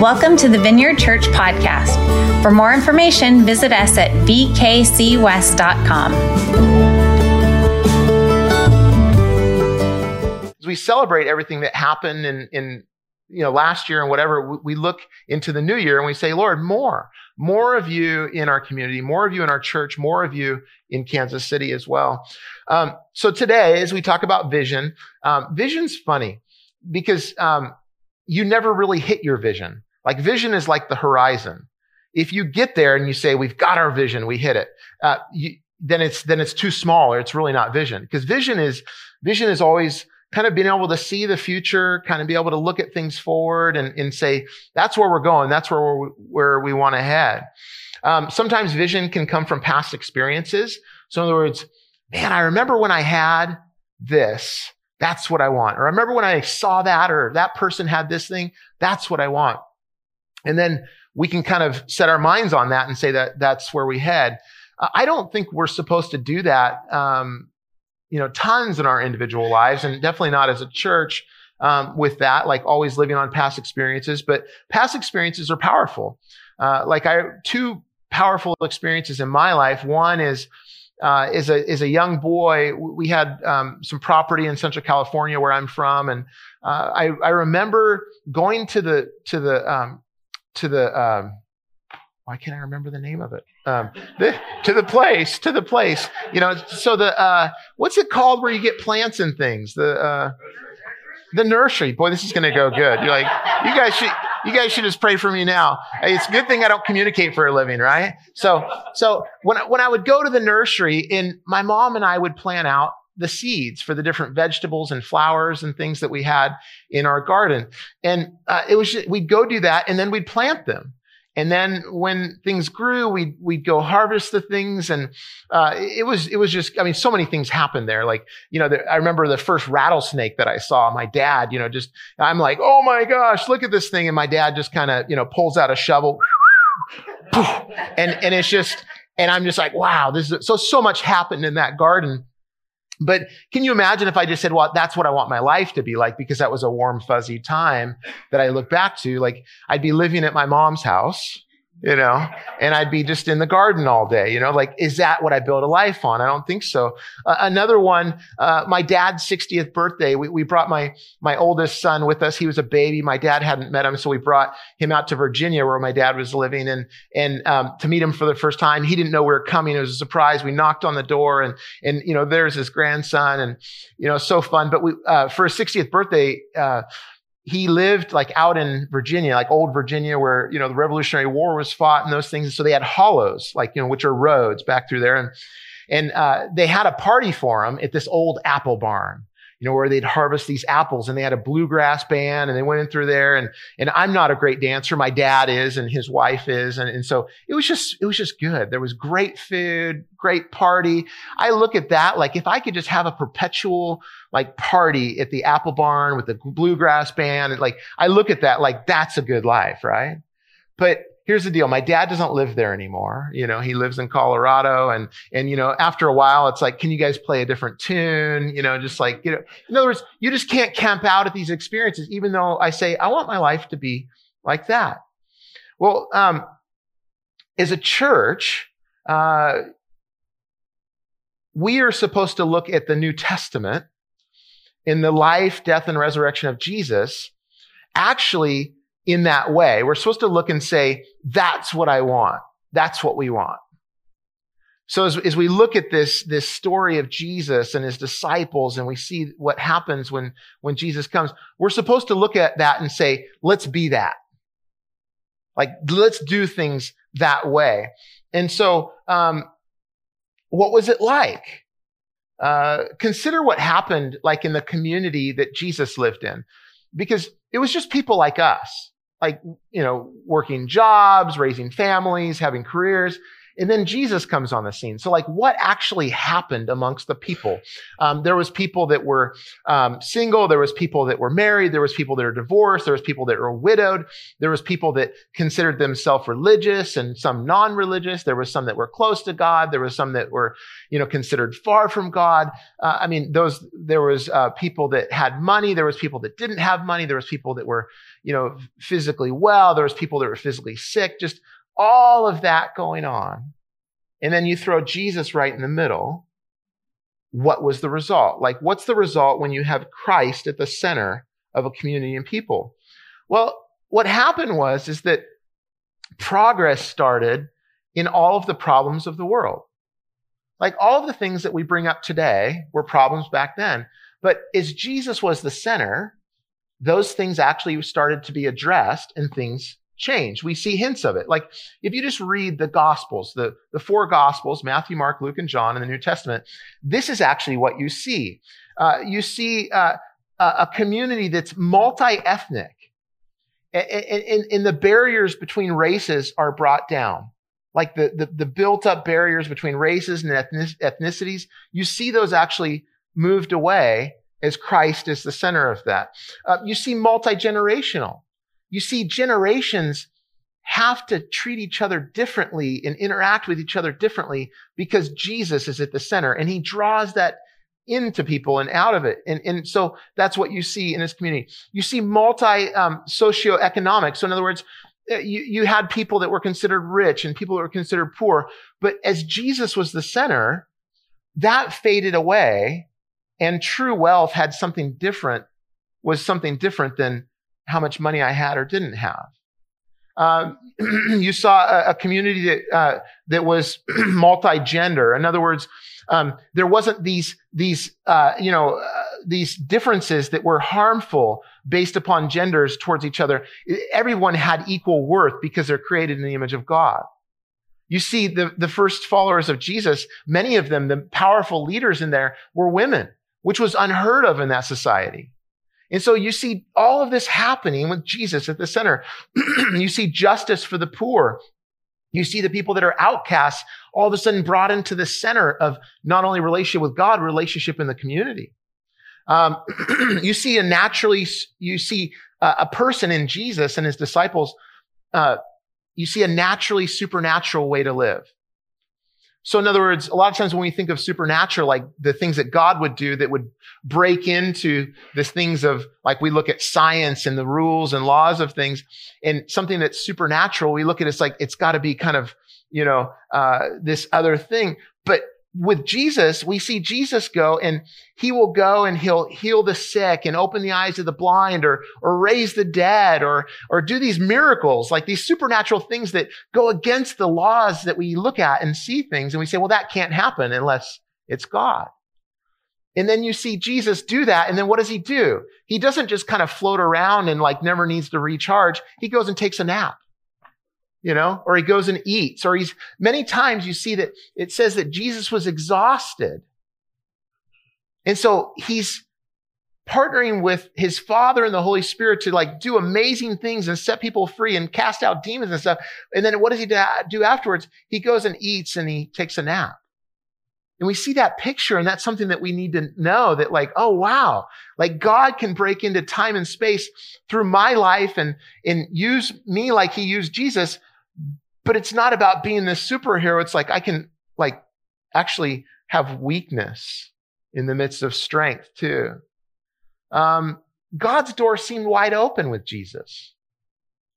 Welcome to the Vineyard Church podcast. For more information, visit us at vkcwest.com. As we celebrate everything that happened in, in you know last year and whatever, we look into the new year and we say, Lord, more, more of you in our community, more of you in our church, more of you in Kansas City as well. Um, so today, as we talk about vision, um, vision's funny because um, you never really hit your vision. Like vision is like the horizon. If you get there and you say, we've got our vision, we hit it, uh, you, then it's, then it's too small or it's really not vision. Because vision is, vision is always kind of being able to see the future, kind of be able to look at things forward and, and say, that's where we're going. That's where we're, where we want to head. Um, sometimes vision can come from past experiences. So in other words, man, I remember when I had this. That's what I want. Or I remember when I saw that or that person had this thing. That's what I want. And then we can kind of set our minds on that and say that that's where we head. Uh, I don't think we're supposed to do that, um, you know, tons in our individual lives, and definitely not as a church um, with that, like always living on past experiences. But past experiences are powerful. Uh, like I, two powerful experiences in my life. One is uh, is a is a young boy. We had um, some property in Central California where I'm from, and uh, I I remember going to the to the um, to the um, why can't I remember the name of it? Um, the, to the place, to the place. You know, so the uh, what's it called where you get plants and things? The uh, the nursery. Boy, this is going to go good. You're like, you guys should you guys should just pray for me now. It's a good thing I don't communicate for a living, right? So so when when I would go to the nursery, and my mom and I would plan out the seeds for the different vegetables and flowers and things that we had in our garden. And uh, it was just, we'd go do that and then we'd plant them. And then when things grew, we'd, we'd go harvest the things. And, uh, it was, it was just, I mean, so many things happened there. Like, you know, the, I remember the first rattlesnake that I saw, my dad, you know, just, I'm like, oh my gosh, look at this thing. And my dad just kind of, you know, pulls out a shovel and, and it's just, and I'm just like, wow, this is, so, so much happened in that garden. But can you imagine if I just said, well, that's what I want my life to be like because that was a warm, fuzzy time that I look back to? Like I'd be living at my mom's house you know, and I'd be just in the garden all day, you know, like, is that what I build a life on? I don't think so. Uh, another one, uh, my dad's 60th birthday, we, we brought my, my oldest son with us. He was a baby. My dad hadn't met him. So we brought him out to Virginia where my dad was living and, and, um, to meet him for the first time. He didn't know we were coming. It was a surprise. We knocked on the door and, and, you know, there's his grandson and, you know, so fun. But we, uh, for his 60th birthday, uh, he lived like out in Virginia, like old Virginia, where, you know, the Revolutionary War was fought and those things. So they had hollows, like, you know, which are roads back through there. And, and, uh, they had a party for him at this old apple barn you know, where they'd harvest these apples and they had a bluegrass band and they went in through there. And, and I'm not a great dancer. My dad is and his wife is. And, and so it was just, it was just good. There was great food, great party. I look at that like if I could just have a perpetual like party at the apple barn with the bluegrass band, and like I look at that like that's a good life, right? But here's the deal. My dad doesn't live there anymore. You know, he lives in Colorado and, and, you know, after a while, it's like, can you guys play a different tune? You know, just like, you know, in other words, you just can't camp out at these experiences, even though I say, I want my life to be like that. Well, um, as a church, uh, we are supposed to look at the New Testament in the life, death, and resurrection of Jesus, actually in that way. We're supposed to look and say, that's what I want. That's what we want. So as, as we look at this, this story of Jesus and his disciples and we see what happens when, when Jesus comes, we're supposed to look at that and say, let's be that. Like, let's do things that way. And so, um, what was it like? Uh, consider what happened like in the community that Jesus lived in, because it was just people like us like, you know, working jobs, raising families, having careers. And then Jesus comes on the scene. So, like, what actually happened amongst the people? Um, there was people that were um, single. There was people that were married. There was people that were divorced. There was people that were widowed. There was people that considered themselves religious and some non-religious. There was some that were close to God. There was some that were, you know, considered far from God. Uh, I mean, those. There was uh, people that had money. There was people that didn't have money. There was people that were, you know, physically well. There was people that were physically sick. Just all of that going on. And then you throw Jesus right in the middle. What was the result? Like, what's the result when you have Christ at the center of a community and people? Well, what happened was, is that progress started in all of the problems of the world. Like all of the things that we bring up today were problems back then. But as Jesus was the center, those things actually started to be addressed and things change. We see hints of it. Like if you just read the gospels, the, the four gospels, Matthew, Mark, Luke, and John in the New Testament, this is actually what you see. Uh, you see uh, a community that's multi-ethnic and, and, and, the barriers between races are brought down. Like the, the, the built up barriers between races and ethnicities, you see those actually moved away as Christ is the center of that. Uh, you see multi-generational you see, generations have to treat each other differently and interact with each other differently because Jesus is at the center and he draws that into people and out of it. And, and so that's what you see in his community. You see multi um, socioeconomic. So in other words, uh, you, you had people that were considered rich and people that were considered poor. But as Jesus was the center, that faded away and true wealth had something different, was something different than how much money I had or didn't have. Um, you saw a, a community that uh, that was multi-gender. In other words, um, there wasn't these these uh, you know uh, these differences that were harmful based upon genders towards each other. Everyone had equal worth because they're created in the image of God. You see, the the first followers of Jesus, many of them, the powerful leaders in there, were women, which was unheard of in that society. And so you see all of this happening with Jesus at the center. you see justice for the poor. You see the people that are outcasts all of a sudden brought into the center of not only relationship with God, relationship in the community. Um, you see a naturally, you see a, a, person in Jesus and his disciples. Uh, you see a naturally supernatural way to live. So in other words, a lot of times when we think of supernatural, like the things that God would do that would break into the things of, like we look at science and the rules and laws of things and something that's supernatural, we look at it as like, it's got to be kind of, you know, uh, this other thing. But with Jesus, we see Jesus go and he will go and he'll heal the sick and open the eyes of the blind or, or raise the dead or, or do these miracles, like these supernatural things that go against the laws that we look at and see things. And we say, well, that can't happen unless it's God. And then you see Jesus do that. And then what does he do? He doesn't just kind of float around and like never needs to recharge. He goes and takes a nap you know, or he goes and eats, or he's many times you see that it says that Jesus was exhausted. And so he's partnering with his father and the Holy Spirit to like do amazing things and set people free and cast out demons and stuff. And then what does he do afterwards? He goes and eats and he takes a nap. And we see that picture and that's something that we need to know that like, oh wow, like God can break into time and space through my life and, and use me like he used Jesus but it's not about being this superhero. It's like I can like actually have weakness in the midst of strength too. Um, God's door seemed wide open with Jesus.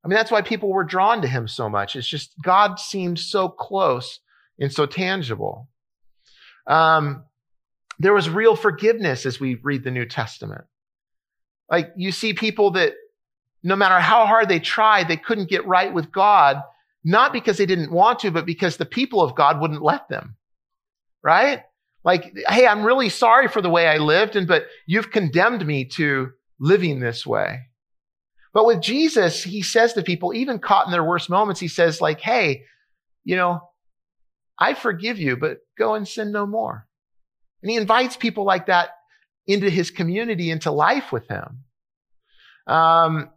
I mean, that's why people were drawn to him so much. It's just God seemed so close and so tangible. Um, there was real forgiveness as we read the New Testament. Like you see people that no matter how hard they tried, they couldn't get right with God not because they didn't want to, but because the people of God wouldn't let them. Right? Like, hey, I'm really sorry for the way I lived, and but you've condemned me to living this way. But with Jesus, he says to people, even caught in their worst moments, he says, like, hey, you know, I forgive you, but go and sin no more. And he invites people like that into his community, into life with him. Um,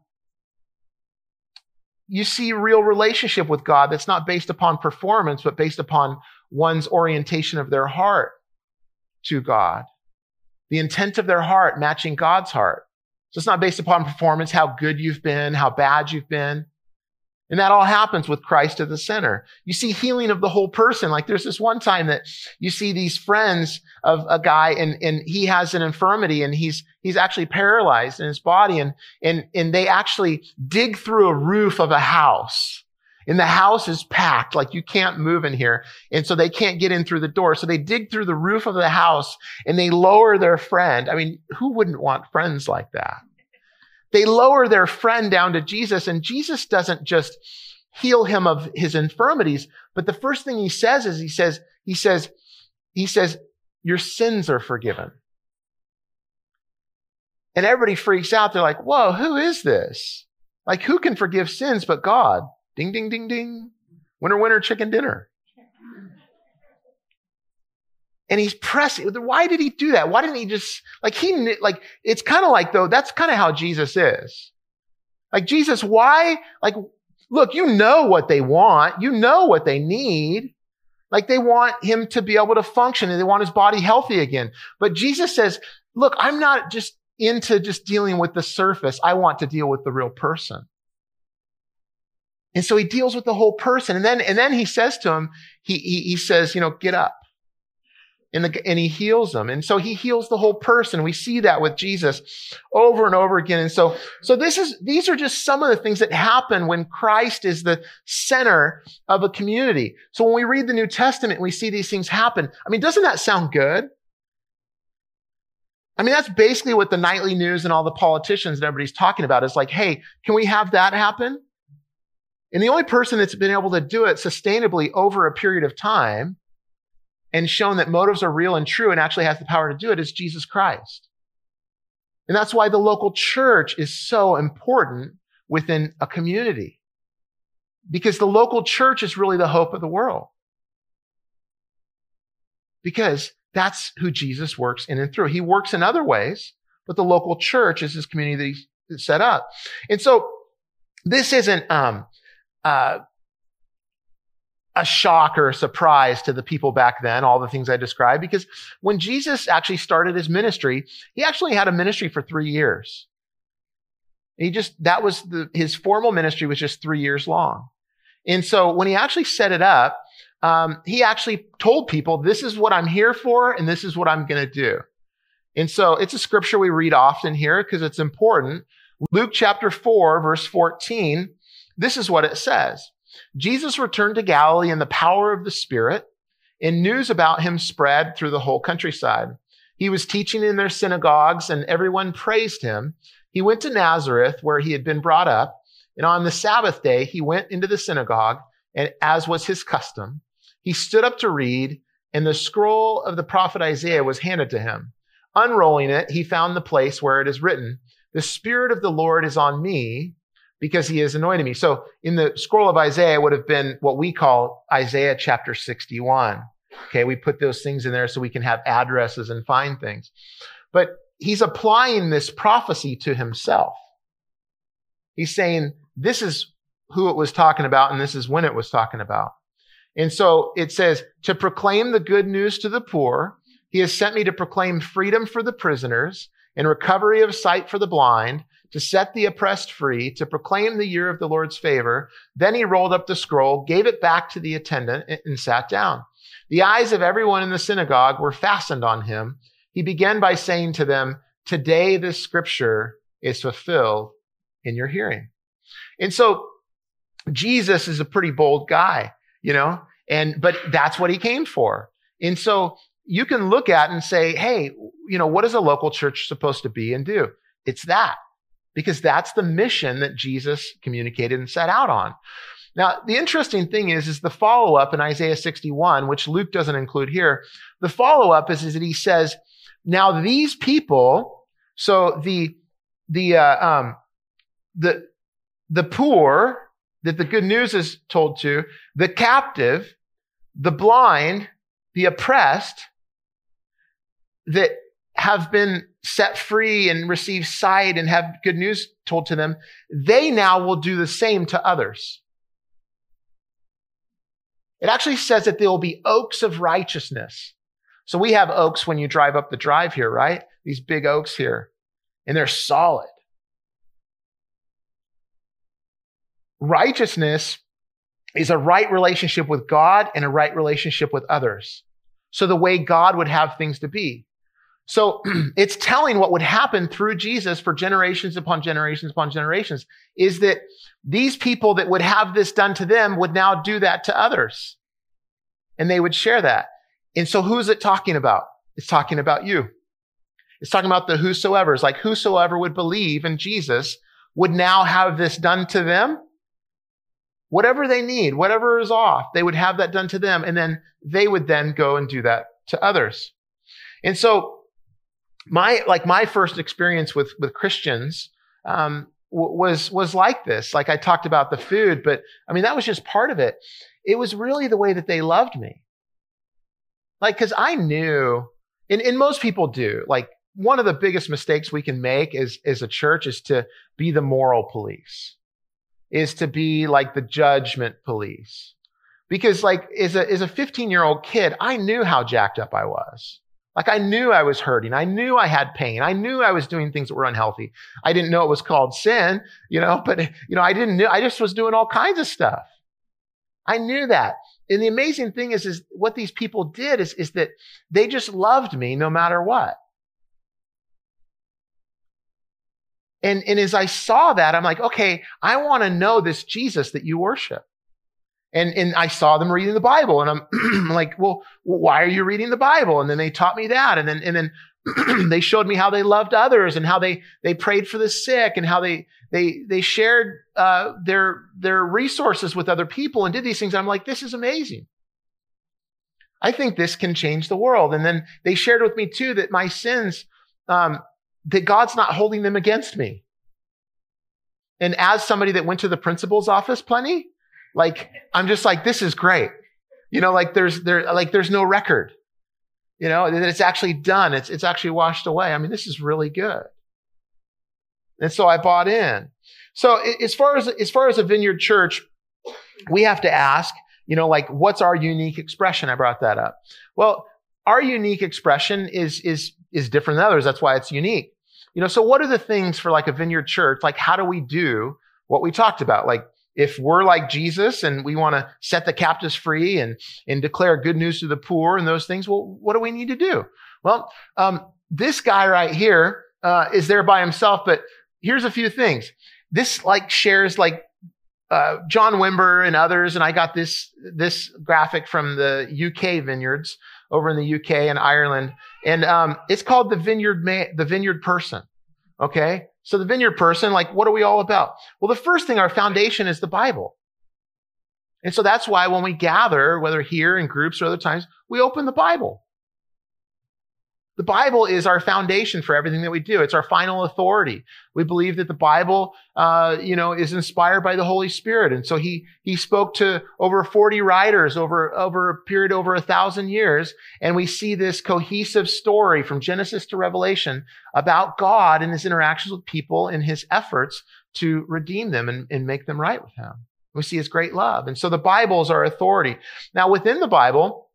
you see real relationship with God that's not based upon performance, but based upon one's orientation of their heart to God. The intent of their heart matching God's heart. So it's not based upon performance, how good you've been, how bad you've been. And that all happens with Christ at the center. You see healing of the whole person. Like there's this one time that you see these friends of a guy and, and he has an infirmity and he's, he's actually paralyzed in his body and, and, and they actually dig through a roof of a house. And the house is packed, like you can't move in here. And so they can't get in through the door. So they dig through the roof of the house and they lower their friend. I mean, who wouldn't want friends like that? They lower their friend down to Jesus and Jesus doesn't just heal him of his infirmities, but the first thing he says is he says, he says, he says, your sins are forgiven. And everybody freaks out. They're like, whoa, who is this? Like, who can forgive sins but God? Ding, ding, ding, ding. Winner, winner, chicken dinner. And he's pressing. Why did he do that? Why didn't he just, like, he, like, it's kind of like, though, that's kind of how Jesus is. Like, Jesus, why? Like, look, you know what they want. You know what they need. Like, they want him to be able to function and they want his body healthy again. But Jesus says, look, I'm not just into just dealing with the surface. I want to deal with the real person. And so he deals with the whole person. And then, and then he says to him, he, he, he says, you know, get up and, the, and he heals them. And so he heals the whole person. We see that with Jesus over and over again. And so, so this is, these are just some of the things that happen when Christ is the center of a community. So when we read the New Testament, we see these things happen. I mean, doesn't that sound good? I mean, that's basically what the nightly news and all the politicians and everybody's talking about is like, hey, can we have that happen? And the only person that's been able to do it sustainably over a period of time and shown that motives are real and true and actually has the power to do it is Jesus Christ. And that's why the local church is so important within a community. Because the local church is really the hope of the world. Because that's who Jesus works in and through. He works in other ways, but the local church is his community set up. And so this isn't, um, uh, a shock or a surprise to the people back then, all the things I described, because when Jesus actually started his ministry, he actually had a ministry for three years. He just, that was the, his formal ministry was just three years long. And so when he actually set it up, um, he actually told people, this is what I'm here for and this is what I'm going to do. And so it's a scripture we read often here because it's important. Luke chapter 4, verse 14, this is what it says. Jesus returned to Galilee in the power of the Spirit, and news about him spread through the whole countryside. He was teaching in their synagogues, and everyone praised him. He went to Nazareth, where he had been brought up, and on the Sabbath day, he went into the synagogue, and as was his custom, he stood up to read, and the scroll of the prophet Isaiah was handed to him. Unrolling it, he found the place where it is written, The Spirit of the Lord is on me because he has anointed me. So in the scroll of Isaiah would have been what we call Isaiah chapter 61. Okay. We put those things in there so we can have addresses and find things. But he's applying this prophecy to himself. He's saying this is who it was talking about and this is when it was talking about. And so it says to proclaim the good news to the poor. He has sent me to proclaim freedom for the prisoners and recovery of sight for the blind to set the oppressed free, to proclaim the year of the Lord's favor. Then he rolled up the scroll, gave it back to the attendant, and sat down. The eyes of everyone in the synagogue were fastened on him. He began by saying to them, Today this scripture is fulfilled in your hearing. And so Jesus is a pretty bold guy, you know, and, but that's what he came for. And so you can look at and say, Hey, you know, what is a local church supposed to be and do? It's that because that's the mission that Jesus communicated and set out on. Now, the interesting thing is, is the follow up in Isaiah 61, which Luke doesn't include here. The follow up is, is that he says, now these people, so the, the, uh, um, the, the poor that the good news is told to, the captive, the blind, the oppressed, that have been set free and receive sight and have good news told to them, they now will do the same to others. It actually says that there will be oaks of righteousness. So we have oaks when you drive up the drive here, right? These big oaks here, and they're solid. Righteousness is a right relationship with God and a right relationship with others. So the way God would have things to be. So it's telling what would happen through Jesus for generations upon generations upon generations is that these people that would have this done to them would now do that to others. And they would share that. And so who is it talking about? It's talking about you. It's talking about the whosoever's, like whosoever would believe in Jesus would now have this done to them. Whatever they need, whatever is off, they would have that done to them. And then they would then go and do that to others. And so my like my first experience with with Christians um, w- was was like this. Like I talked about the food, but I mean that was just part of it. It was really the way that they loved me. Like because I knew, and, and most people do. Like one of the biggest mistakes we can make as as a church is to be the moral police, is to be like the judgment police. Because like as a as a 15 year old kid, I knew how jacked up I was. Like I knew I was hurting. I knew I had pain. I knew I was doing things that were unhealthy. I didn't know it was called sin, you know, but you know, I didn't know, I just was doing all kinds of stuff. I knew that. And the amazing thing is, is what these people did is, is that they just loved me no matter what. And, and as I saw that, I'm like, okay, I want to know this Jesus that you worship. And, and I saw them reading the Bible and I'm like, well, why are you reading the Bible? And then they taught me that. And then, and then they showed me how they loved others and how they, they prayed for the sick and how they, they, they shared, uh, their, their resources with other people and did these things. I'm like, this is amazing. I think this can change the world. And then they shared with me too that my sins, um, that God's not holding them against me. And as somebody that went to the principal's office plenty, like, I'm just like, this is great. You know, like there's, there, like there's no record. You know, that it's actually done. It's, it's actually washed away. I mean, this is really good. And so I bought in. So as far as, as far as a vineyard church, we have to ask, you know, like, what's our unique expression? I brought that up. Well, our unique expression is, is, is different than others. That's why it's unique. You know, so what are the things for like a vineyard church? Like, how do we do what we talked about? Like, if we're like Jesus and we want to set the captives free and, and declare good news to the poor and those things, well, what do we need to do? Well, um, this guy right here uh, is there by himself, but here's a few things. This like shares like uh, John Wimber and others, and I got this this graphic from the UK vineyards over in the UK and Ireland, and um, it's called the Vineyard Ma- the Vineyard Person. Okay, so the vineyard person, like, what are we all about? Well, the first thing, our foundation is the Bible. And so that's why when we gather, whether here in groups or other times, we open the Bible. The Bible is our foundation for everything that we do. It's our final authority. We believe that the Bible, uh, you know, is inspired by the Holy Spirit. And so he, he spoke to over 40 writers over, over a period over a thousand years. And we see this cohesive story from Genesis to Revelation about God and his interactions with people and his efforts to redeem them and, and make them right with him. We see his great love. And so the Bible is our authority. Now within the Bible,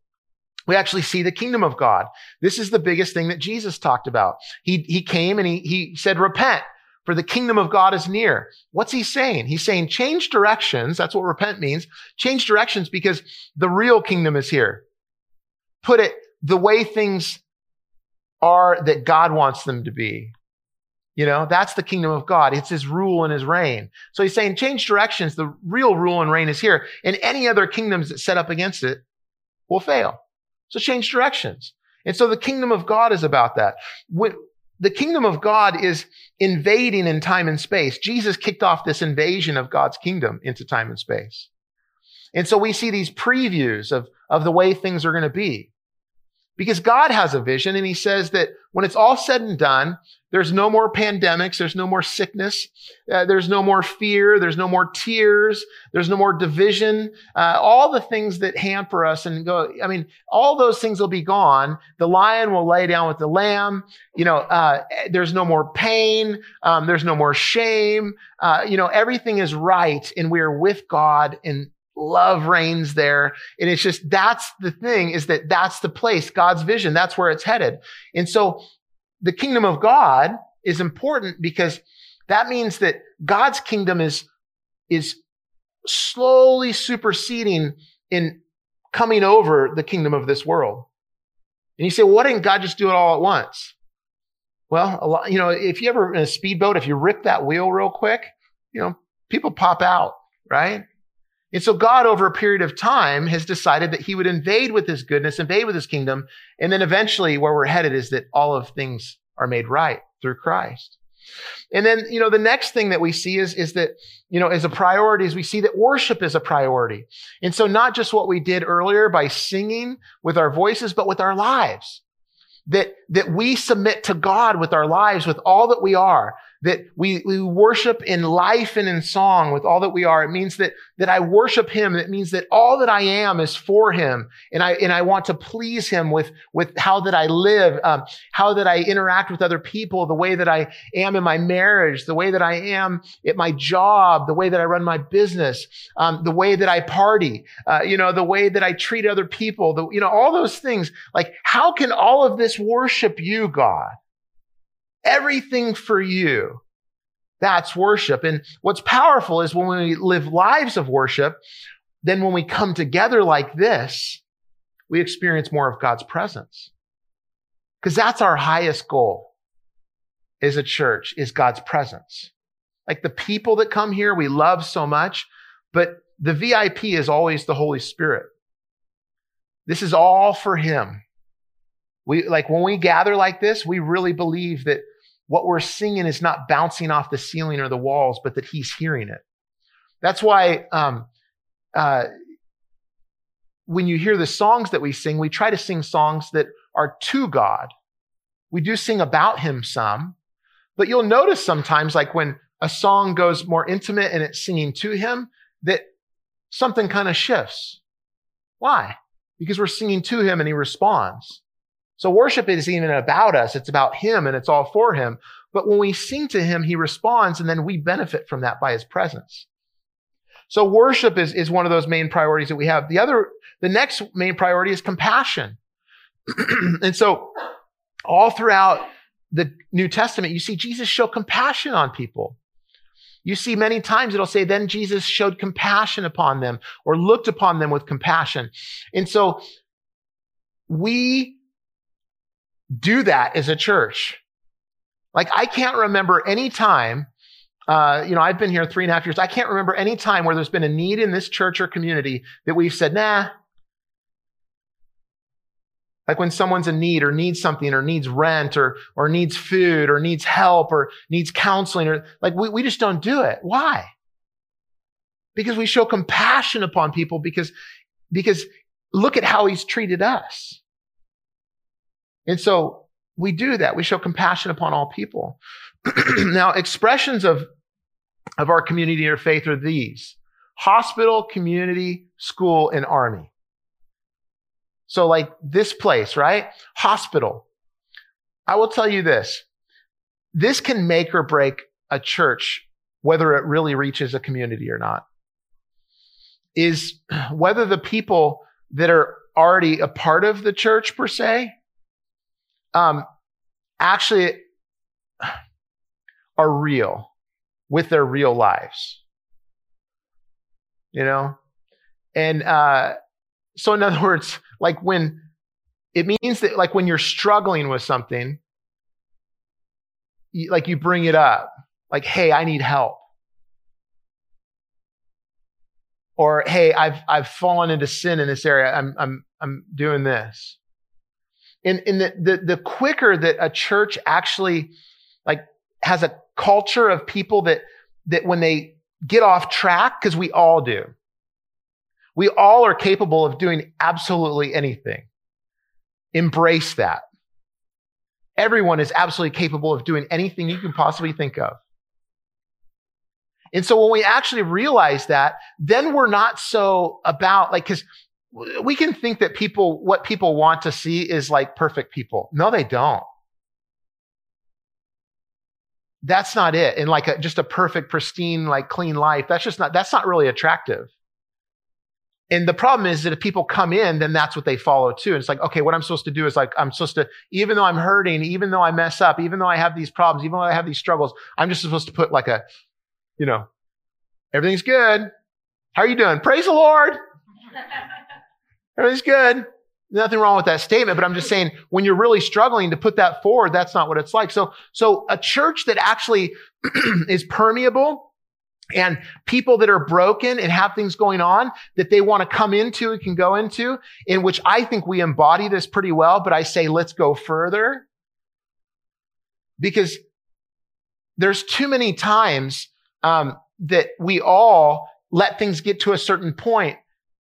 we actually see the kingdom of God. This is the biggest thing that Jesus talked about. He, he came and he, he said, repent for the kingdom of God is near. What's he saying? He's saying change directions. That's what repent means. Change directions because the real kingdom is here. Put it the way things are that God wants them to be. You know, that's the kingdom of God. It's his rule and his reign. So he's saying change directions. The real rule and reign is here. And any other kingdoms that set up against it will fail. So change directions. And so the kingdom of God is about that. When, the kingdom of God is invading in time and space. Jesus kicked off this invasion of God's kingdom into time and space. And so we see these previews of, of the way things are going to be. Because God has a vision and he says that when it's all said and done, there's no more pandemics. There's no more sickness. Uh, there's no more fear. There's no more tears. There's no more division. Uh, all the things that hamper us and go, I mean, all those things will be gone. The lion will lay down with the lamb. You know, uh, there's no more pain. Um, there's no more shame. Uh, you know, everything is right and we are with God and love reigns there. And it's just, that's the thing is that that's the place, God's vision. That's where it's headed. And so the kingdom of God is important because that means that God's kingdom is, is slowly superseding in coming over the kingdom of this world. And you say, well, why didn't God just do it all at once? Well, a lot, you know, if you ever in a speedboat, if you rip that wheel real quick, you know, people pop out, right? And so God, over a period of time, has decided that he would invade with his goodness, invade with his kingdom. And then eventually where we're headed is that all of things are made right through Christ. And then, you know, the next thing that we see is, is that, you know, as a priority is we see that worship is a priority. And so not just what we did earlier by singing with our voices, but with our lives. That, that we submit to God with our lives, with all that we are that we, we worship in life and in song with all that we are. It means that, that I worship him. It means that all that I am is for him. And I, and I want to please him with, with how that I live, um, how that I interact with other people, the way that I am in my marriage, the way that I am at my job, the way that I run my business, um, the way that I party, uh, you know, the way that I treat other people, the, you know, all those things. Like, how can all of this worship you, God? Everything for you. That's worship. And what's powerful is when we live lives of worship, then when we come together like this, we experience more of God's presence. Because that's our highest goal as a church is God's presence. Like the people that come here, we love so much, but the VIP is always the Holy Spirit. This is all for Him. We, like when we gather like this, we really believe that what we're singing is not bouncing off the ceiling or the walls, but that he's hearing it. That's why um, uh, when you hear the songs that we sing, we try to sing songs that are to God. We do sing about him some, but you'll notice sometimes, like when a song goes more intimate and it's singing to him, that something kind of shifts. Why? Because we're singing to him and he responds. So worship isn't even about us. It's about him and it's all for him. But when we sing to him, he responds and then we benefit from that by his presence. So worship is, is one of those main priorities that we have. The other, the next main priority is compassion. and so all throughout the New Testament, you see Jesus show compassion on people. You see many times it'll say, then Jesus showed compassion upon them or looked upon them with compassion. And so we do that as a church. Like I can't remember any time, uh, you know, I've been here three and a half years. I can't remember any time where there's been a need in this church or community that we've said, nah. Like when someone's in need or needs something or needs rent or, or needs food or needs help or needs counseling or like we, we just don't do it. Why? Because we show compassion upon people because, because look at how he's treated us. And so we do that. We show compassion upon all people. now, expressions of, of our community or faith are these hospital, community, school, and army. So, like this place, right? Hospital. I will tell you this this can make or break a church, whether it really reaches a community or not. Is whether the people that are already a part of the church, per se, um, actually are real with their real lives. You know? And uh, so, in other words, like when it means that, like when you're struggling with something, you, like you bring it up, like, hey, I need help. Or, hey, I've, I've fallen into sin in this area. I'm, I'm, I'm doing this in the, the, the quicker that a church actually like has a culture of people that, that when they get off track, because we all do, we all are capable of doing absolutely anything. embrace that. Everyone is absolutely capable of doing anything you can possibly think of. And so when we actually realize that, then we're not so about like, cause we can think that people, what people want to see is like perfect people. No, they don't. That's not it. And like a, just a perfect, pristine, like clean life. That's just not, that's not really attractive. And the problem is that if people come in, then that's what they follow too. And it's like, okay, what I'm supposed to do is like, I'm supposed to, even though I'm hurting, even though I mess up, even though I have these problems, even though I have these struggles, I'm just supposed to put like a, you know, everything's good. How are you doing? Praise the Lord. Everything's good. Nothing wrong with that statement, but I'm just saying when you're really struggling to put that forward, that's not what it's like. So, so a church that actually is permeable and people that are broken and have things going on that they want to come into and can go into, in which I think we embody this pretty well, but I say, let's go further. Because there's too many times um, that we all let things get to a certain point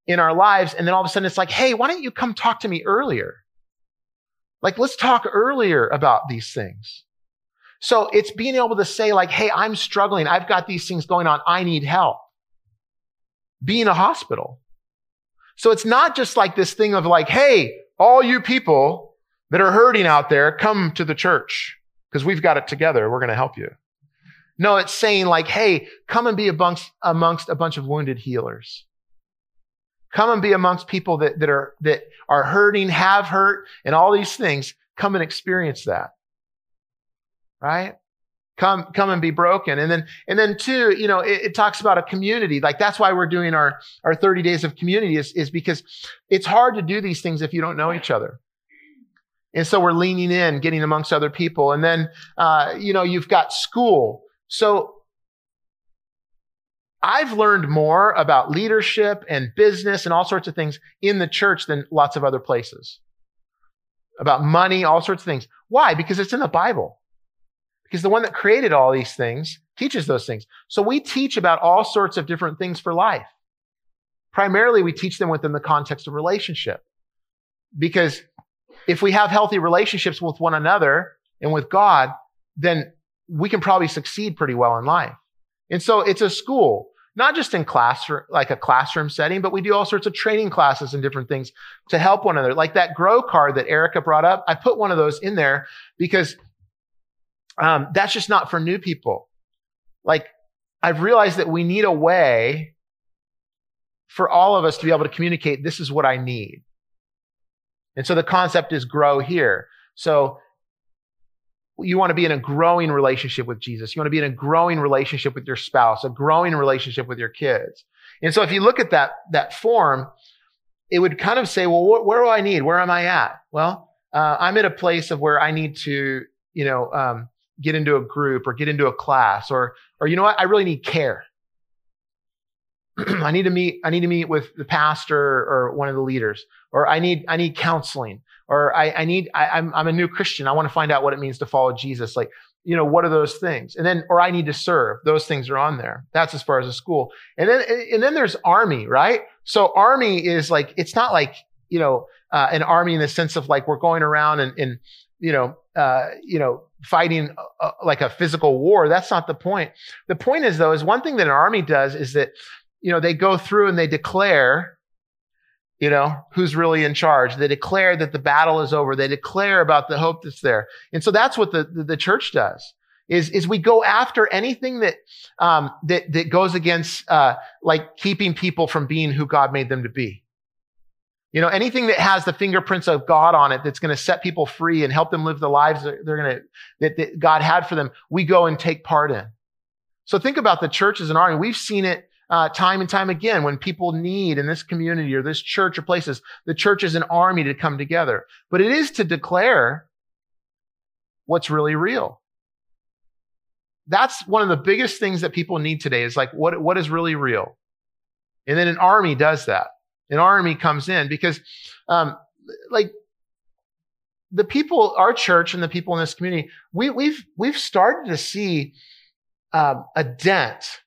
in our lives. And then all of a sudden it's like, hey, why don't you come talk to me earlier? Like, let's talk earlier about these things. So it's being able to say like, hey, I'm struggling. I've got these things going on. I need help. Being a hospital. So it's not just like this thing of like, hey, all you people that are hurting out there, come to the church because we've got it together. We're going to help you. No, it's saying like, hey, come and be amongst, amongst a bunch of wounded healers. Come and be amongst people that, that are, that are hurting, have hurt, and all these things. Come and experience that right? Come, come and be broken. And then, and then two, you know, it, it, talks about a community. Like that's why we're doing our, our 30 days of community is, is because it's hard to do these things if you don't know each other. And so we're leaning in, getting amongst other people. And then, uh, you know, you've got school. So I've learned more about leadership and business and all sorts of things in the church than lots of other places. About money, all sorts of things. Why? Because it's in the Bible. Because the one that created all these things teaches those things. So we teach about all sorts of different things for life. Primarily, we teach them within the context of relationship. Because if we have healthy relationships with one another and with God, then we can probably succeed pretty well in life. And so it's a school, not just in classroom, like a classroom setting, but we do all sorts of training classes and different things to help one another. Like that grow card that Erica brought up. I put one of those in there because um, that's just not for new people. Like, I've realized that we need a way for all of us to be able to communicate, this is what I need. And so the concept is grow here. So you want to be in a growing relationship with Jesus. You want to be in a growing relationship with your spouse, a growing relationship with your kids. And so if you look at that, that form, it would kind of say, well, wh- where do I need? Where am I at? Well, uh, I'm at a place of where I need to, you know, um, get into a group or get into a class or, or you know what? I really need care. I need to meet, I need to meet with the pastor or one of the leaders, or I need, I need counseling, or I, I need, I, I'm, I'm a new Christian. I want to find out what it means to follow Jesus. Like, you know, what are those things? And then, or I need to serve. Those things are on there. That's as far as a school. And then, and then there's army, right? So army is like, it's not like, you know, uh, an army in the sense of like we're going around and, and you know, uh, you know, fighting a, like a physical war. That's not the point. The point is though, is one thing that an army does is that, you know, they go through and they declare, you know, who's really in charge. They declare that the battle is over. They declare about the hope that's there. And so that's what the, the, the church does. Is, is we go after anything that um, that that goes against uh, like keeping people from being who God made them to be. You know, anything that has the fingerprints of God on it that's going to set people free and help them live the lives that they're going to, that, that God had for them, we go and take part in. So think about the church as an army. We've seen it uh, time and time again when people need in this community or this church or places, the church is an army to come together. But it is to declare what's really real. That's one of the biggest things that people need today is like, what, what is really real? And then an army does that an army comes in because, um, like, the people, our church and the people in this community, we, we've we've started to see um, a dent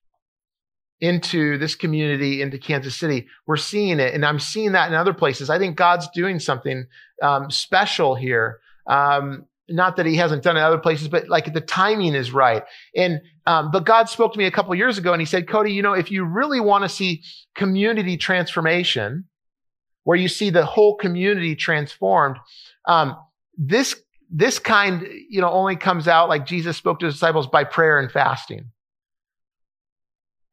into this community, into Kansas City. We're seeing it, and I'm seeing that in other places. I think God's doing something um, special here. Um, not that he hasn't done it in other places, but like the timing is right. And, um, but God spoke to me a couple years ago and he said, Cody, you know, if you really want to see community transformation, where you see the whole community transformed, um, this, this kind, you know, only comes out like Jesus spoke to his disciples by prayer and fasting.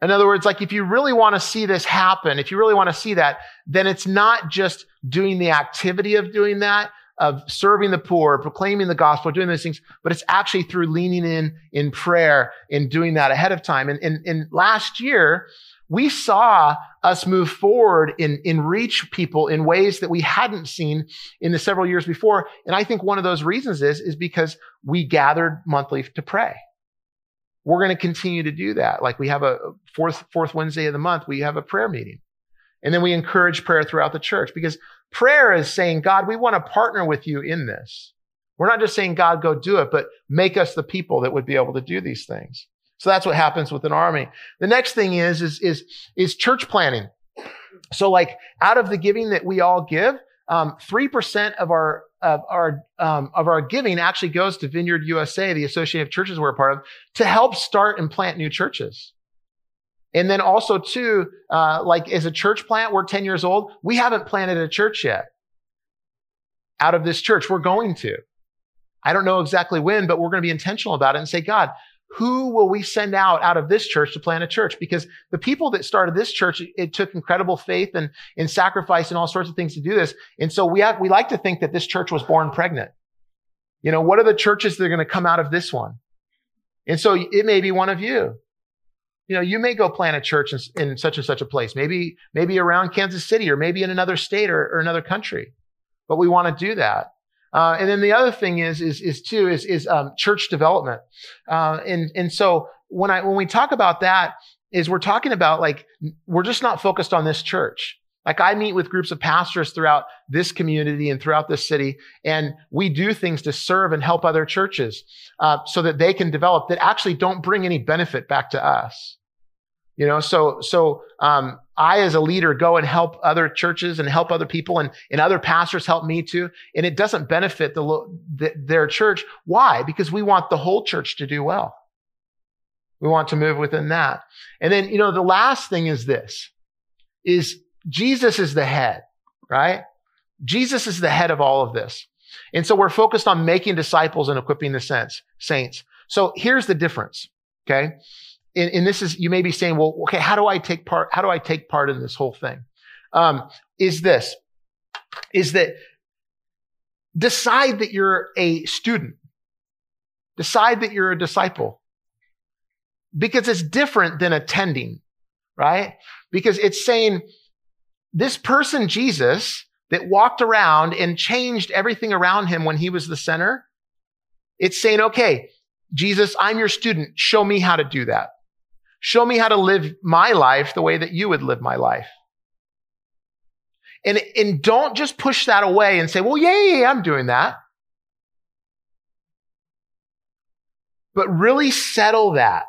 In other words, like if you really want to see this happen, if you really want to see that, then it's not just doing the activity of doing that, of serving the poor, proclaiming the gospel, doing those things, but it's actually through leaning in in prayer and doing that ahead of time. And, and last year, we saw us move forward in, in reach people in ways that we hadn't seen in the several years before. And I think one of those reasons is, is because we gathered monthly to pray. We're going to continue to do that. Like we have a fourth, fourth Wednesday of the month, we have a prayer meeting. And then we encourage prayer throughout the church because prayer is saying, God, we want to partner with you in this. We're not just saying, God, go do it, but make us the people that would be able to do these things. So that's what happens with an army. The next thing is, is, is, is church planning. So like out of the giving that we all give, um, 3% of our, of our, um, of our giving actually goes to Vineyard USA, the association of churches we're a part of, to help start and plant new churches. And then also too, uh, like as a church plant, we're 10 years old. We haven't planted a church yet. Out of this church, we're going to. I don't know exactly when, but we're going to be intentional about it and say, God, who will we send out out of this church to plant a church? Because the people that started this church, it took incredible faith and, and sacrifice and all sorts of things to do this. And so we have, we like to think that this church was born pregnant. You know, what are the churches that are going to come out of this one? And so it may be one of you. You know, you may go plant a church in, in such and such a place, maybe, maybe around Kansas City or maybe in another state or, or another country. But we want to do that. Uh, and then the other thing is, is, is too, is, is, um, church development. Uh, and, and so when I, when we talk about that is we're talking about like, we're just not focused on this church. Like I meet with groups of pastors throughout this community and throughout this city, and we do things to serve and help other churches uh, so that they can develop that actually don't bring any benefit back to us. You know, so so um, I as a leader go and help other churches and help other people, and and other pastors help me too, and it doesn't benefit the, the their church. Why? Because we want the whole church to do well. We want to move within that. And then, you know, the last thing is this, is Jesus is the head, right? Jesus is the head of all of this. And so we're focused on making disciples and equipping the saints. saints. So here's the difference. Okay. And, and, this is, you may be saying, well, okay, how do I take part? How do I take part in this whole thing? Um, is this, is that decide that you're a student. Decide that you're a disciple because it's different than attending, right? Because it's saying, this person, Jesus, that walked around and changed everything around him when he was the center, it's saying, okay, Jesus, I'm your student. Show me how to do that. Show me how to live my life the way that you would live my life. And, and don't just push that away and say, well, yeah, yeah, yeah I'm doing that. But really settle that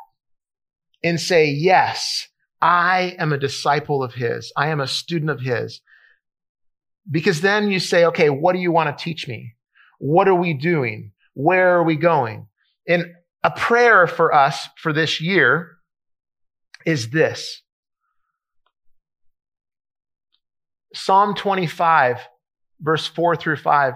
and say, yes, I am a disciple of his. I am a student of his. Because then you say, okay, what do you want to teach me? What are we doing? Where are we going? And a prayer for us for this year is this. Psalm 25, verse 4 through 5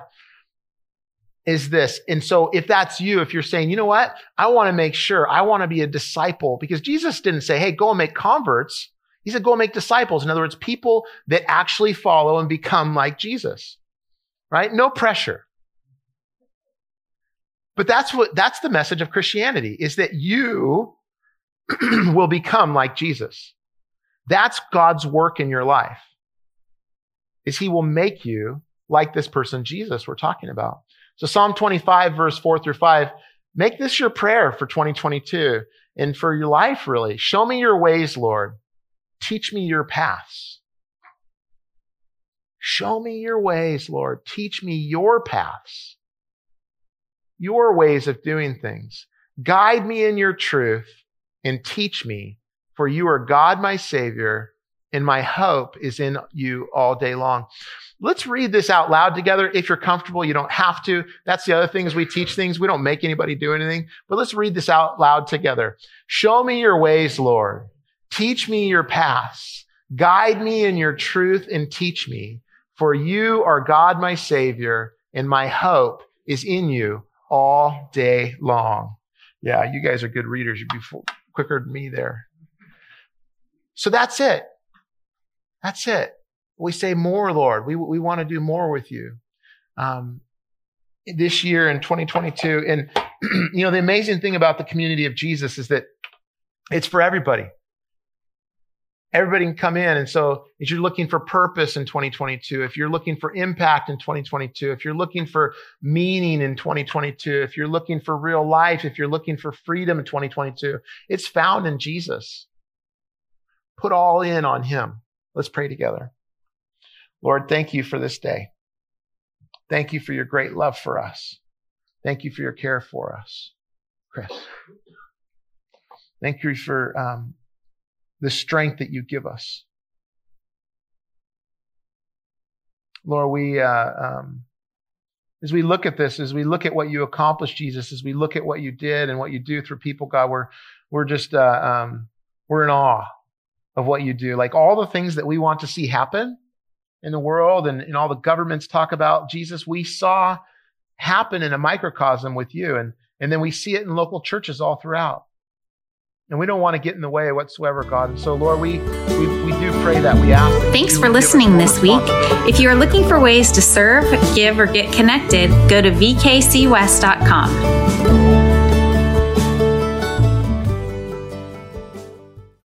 is this. And so if that's you, if you're saying, you know what? I want to make sure I want to be a disciple because Jesus didn't say, Hey, go and make converts. He said, go and make disciples. In other words, people that actually follow and become like Jesus, right? No pressure. But that's what, that's the message of Christianity is that you will become like Jesus. That's God's work in your life is he will make you like this person Jesus we're talking about. So Psalm 25, verse 4 through 5, make this your prayer for 2022 and for your life, really. Show me your ways, Lord. Teach me your paths. Show me your ways, Lord. Teach me your paths, your ways of doing things. Guide me in your truth and teach me, for you are God, my Savior, and my hope is in you all day long. Let's read this out loud together. If you're comfortable, you don't have to. That's the other thing is we teach things. We don't make anybody do anything, but let's read this out loud together. Show me your ways, Lord. Teach me your paths. Guide me in your truth and teach me. For you are God, my savior, and my hope is in you all day long. Yeah, you guys are good readers. You'd be quicker than me there. So that's it. That's it. We say more, Lord. We, we want to do more with you. Um, this year in 2022. And, you know, the amazing thing about the community of Jesus is that it's for everybody. Everybody can come in. And so if you're looking for purpose in 2022, if you're looking for impact in 2022, if you're looking for meaning in 2022, if you're looking for real life, if you're looking for freedom in 2022, it's found in Jesus. Put all in on him. Let's pray together. Lord, thank you for this day. Thank you for your great love for us. Thank you for your care for us. Chris. Thank you for um, the strength that you give us. Lord, we, uh, um, as we look at this, as we look at what you accomplished, Jesus, as we look at what you did and what you do through people, God, we're, we're just, uh, um, we're in awe of what you do. Like all the things that we want to see happen in the world and, and all the governments talk about Jesus, we saw happen in a microcosm with you. And, and then we see it in local churches all throughout. And we don't want to get in the way whatsoever, God. And so, Lord, we, we, we do pray that. We ask. That Thanks for listening this week. If you are looking for ways to serve, give, or get connected, go to vkcwest.com.